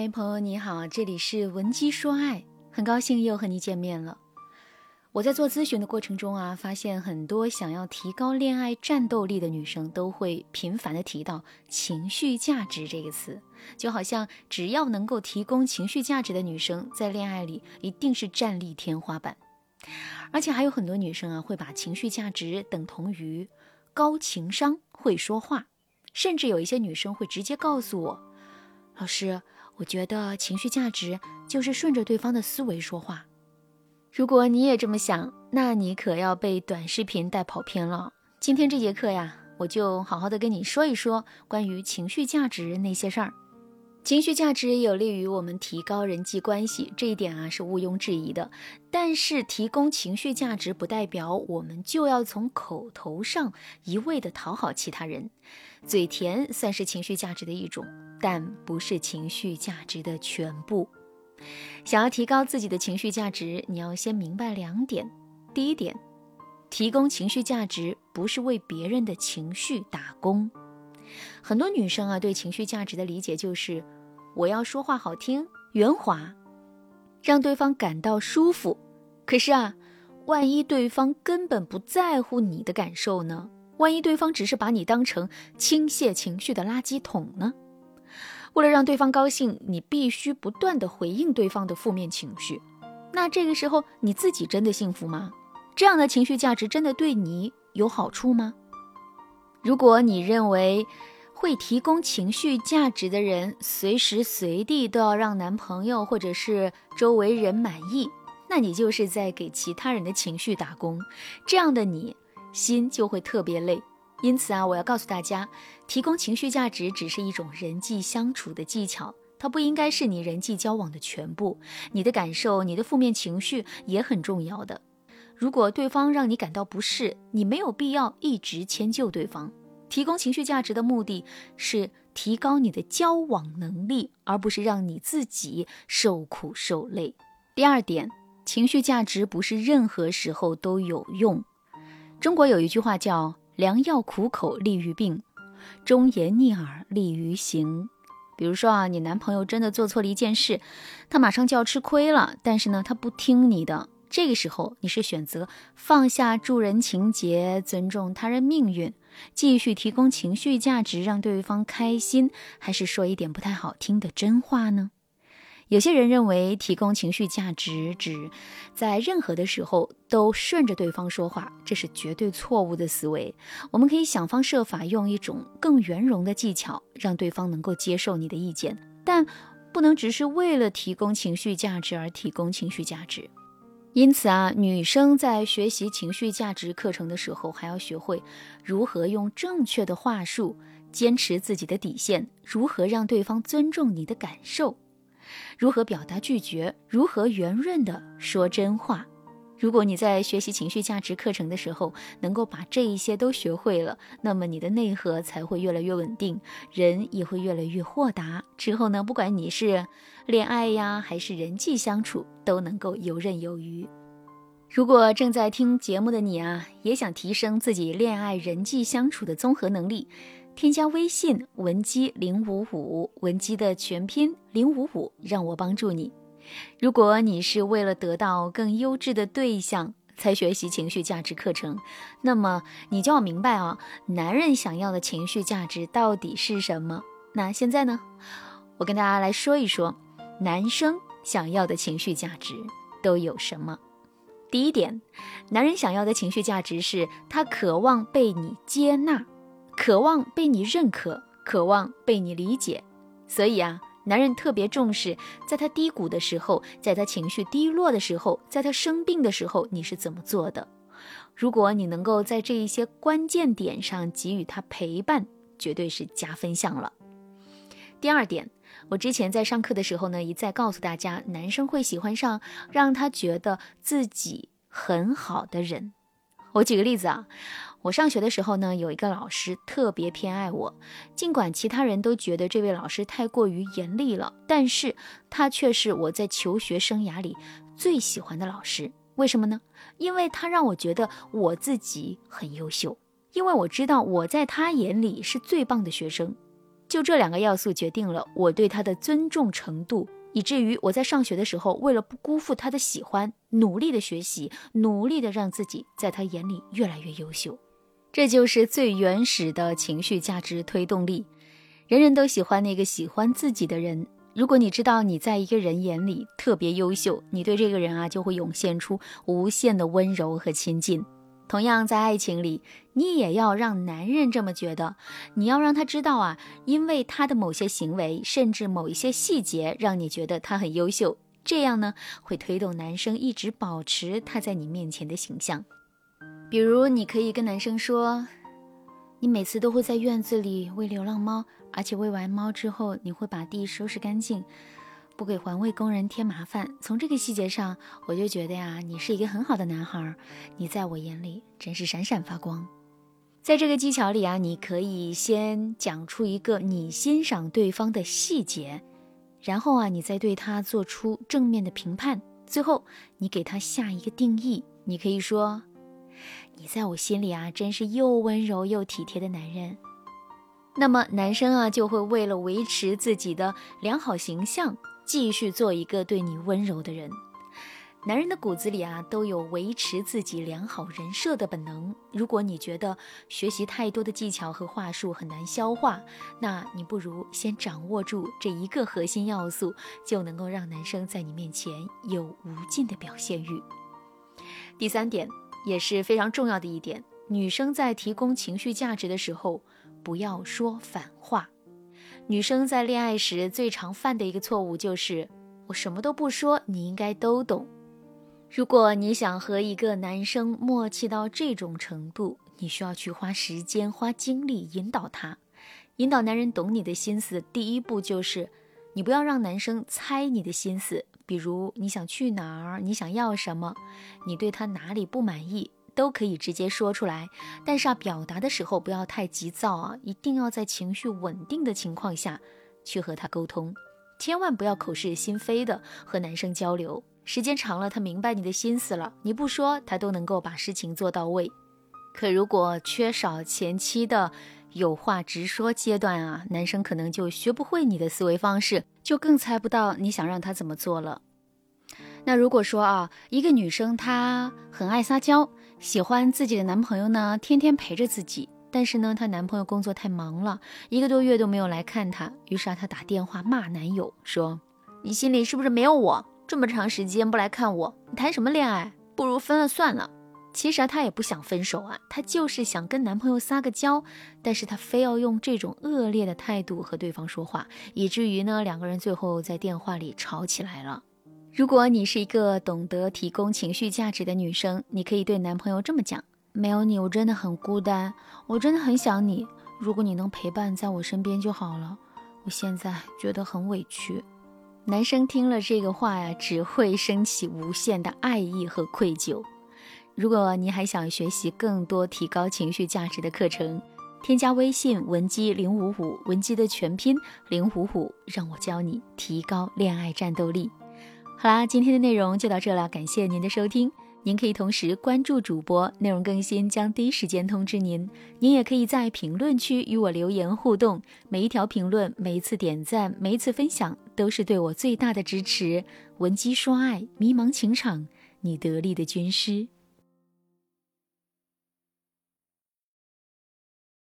嗨，朋友你好，这里是文姬说爱，很高兴又和你见面了。我在做咨询的过程中啊，发现很多想要提高恋爱战斗力的女生都会频繁的提到情绪价值这个词，就好像只要能够提供情绪价值的女生，在恋爱里一定是战力天花板。而且还有很多女生啊，会把情绪价值等同于高情商、会说话，甚至有一些女生会直接告诉我：“老师，我觉得情绪价值就是顺着对方的思维说话。”如果你也这么想，那你可要被短视频带跑偏了。今天这节课呀，我就好好的跟你说一说关于情绪价值那些事儿。情绪价值有利于我们提高人际关系，这一点啊是毋庸置疑的。但是提供情绪价值不代表我们就要从口头上一味的讨好其他人。嘴甜算是情绪价值的一种，但不是情绪价值的全部。想要提高自己的情绪价值，你要先明白两点。第一点，提供情绪价值不是为别人的情绪打工。很多女生啊，对情绪价值的理解就是，我要说话好听、圆滑，让对方感到舒服。可是啊，万一对方根本不在乎你的感受呢？万一对方只是把你当成倾泻情绪的垃圾桶呢？为了让对方高兴，你必须不断的回应对方的负面情绪。那这个时候你自己真的幸福吗？这样的情绪价值真的对你有好处吗？如果你认为会提供情绪价值的人随时随地都要让男朋友或者是周围人满意，那你就是在给其他人的情绪打工。这样的你心就会特别累。因此啊，我要告诉大家，提供情绪价值只是一种人际相处的技巧，它不应该是你人际交往的全部。你的感受、你的负面情绪也很重要的。如果对方让你感到不适，你没有必要一直迁就对方。提供情绪价值的目的是提高你的交往能力，而不是让你自己受苦受累。第二点，情绪价值不是任何时候都有用。中国有一句话叫。良药苦口利于病，忠言逆耳利于行。比如说啊，你男朋友真的做错了一件事，他马上就要吃亏了，但是呢，他不听你的。这个时候，你是选择放下助人情节，尊重他人命运，继续提供情绪价值让对方开心，还是说一点不太好听的真话呢？有些人认为提供情绪价值指在任何的时候都顺着对方说话，这是绝对错误的思维。我们可以想方设法用一种更圆融的技巧，让对方能够接受你的意见，但不能只是为了提供情绪价值而提供情绪价值。因此啊，女生在学习情绪价值课程的时候，还要学会如何用正确的话术坚持自己的底线，如何让对方尊重你的感受。如何表达拒绝？如何圆润的说真话？如果你在学习情绪价值课程的时候能够把这一些都学会了，那么你的内核才会越来越稳定，人也会越来越豁达。之后呢，不管你是恋爱呀，还是人际相处，都能够游刃有余。如果正在听节目的你啊，也想提升自己恋爱人际相处的综合能力。添加微信文姬零五五，文姬的全拼零五五，让我帮助你。如果你是为了得到更优质的对象才学习情绪价值课程，那么你就要明白啊，男人想要的情绪价值到底是什么？那现在呢，我跟大家来说一说，男生想要的情绪价值都有什么。第一点，男人想要的情绪价值是他渴望被你接纳。渴望被你认可，渴望被你理解，所以啊，男人特别重视，在他低谷的时候，在他情绪低落的时候，在他生病的时候，你是怎么做的？如果你能够在这一些关键点上给予他陪伴，绝对是加分项了。第二点，我之前在上课的时候呢，一再告诉大家，男生会喜欢上让他觉得自己很好的人。我举个例子啊。我上学的时候呢，有一个老师特别偏爱我，尽管其他人都觉得这位老师太过于严厉了，但是他却是我在求学生涯里最喜欢的老师。为什么呢？因为他让我觉得我自己很优秀，因为我知道我在他眼里是最棒的学生。就这两个要素决定了我对他的尊重程度，以至于我在上学的时候，为了不辜负他的喜欢，努力的学习，努力的让自己在他眼里越来越优秀。这就是最原始的情绪价值推动力。人人都喜欢那个喜欢自己的人。如果你知道你在一个人眼里特别优秀，你对这个人啊就会涌现出无限的温柔和亲近。同样，在爱情里，你也要让男人这么觉得。你要让他知道啊，因为他的某些行为，甚至某一些细节，让你觉得他很优秀。这样呢，会推动男生一直保持他在你面前的形象。比如，你可以跟男生说：“你每次都会在院子里喂流浪猫。”而且喂完猫之后，你会把地收拾干净，不给环卫工人添麻烦。从这个细节上，我就觉得呀，你是一个很好的男孩，你在我眼里真是闪闪发光。在这个技巧里啊，你可以先讲出一个你欣赏对方的细节，然后啊，你再对他做出正面的评判，最后你给他下一个定义。你可以说：“你在我心里啊，真是又温柔又体贴的男人。”那么男生啊，就会为了维持自己的良好形象，继续做一个对你温柔的人。男人的骨子里啊，都有维持自己良好人设的本能。如果你觉得学习太多的技巧和话术很难消化，那你不如先掌握住这一个核心要素，就能够让男生在你面前有无尽的表现欲。第三点也是非常重要的一点，女生在提供情绪价值的时候。不要说反话。女生在恋爱时最常犯的一个错误就是，我什么都不说，你应该都懂。如果你想和一个男生默契到这种程度，你需要去花时间、花精力引导他，引导男人懂你的心思。第一步就是，你不要让男生猜你的心思，比如你想去哪儿，你想要什么，你对他哪里不满意。都可以直接说出来，但是啊，表达的时候不要太急躁啊，一定要在情绪稳定的情况下去和他沟通，千万不要口是心非的和男生交流。时间长了，他明白你的心思了，你不说他都能够把事情做到位。可如果缺少前期的有话直说阶段啊，男生可能就学不会你的思维方式，就更猜不到你想让他怎么做了。那如果说啊，一个女生她很爱撒娇。喜欢自己的男朋友呢，天天陪着自己，但是呢，她男朋友工作太忙了，一个多月都没有来看她。于是啊，她打电话骂男友，说：“你心里是不是没有我？这么长时间不来看我，你谈什么恋爱？不如分了算了。”其实啊，她也不想分手啊，她就是想跟男朋友撒个娇，但是她非要用这种恶劣的态度和对方说话，以至于呢，两个人最后在电话里吵起来了。如果你是一个懂得提供情绪价值的女生，你可以对男朋友这么讲：没有你，我真的很孤单，我真的很想你。如果你能陪伴在我身边就好了。我现在觉得很委屈。男生听了这个话呀，只会升起无限的爱意和愧疚。如果你还想学习更多提高情绪价值的课程，添加微信文姬零五五，文姬的全拼零五五，让我教你提高恋爱战斗力。好啦，今天的内容就到这了，感谢您的收听。您可以同时关注主播，内容更新将第一时间通知您。您也可以在评论区与我留言互动，每一条评论、每一次点赞、每一次分享，都是对我最大的支持。文姬说爱，迷茫情场，你得力的军师。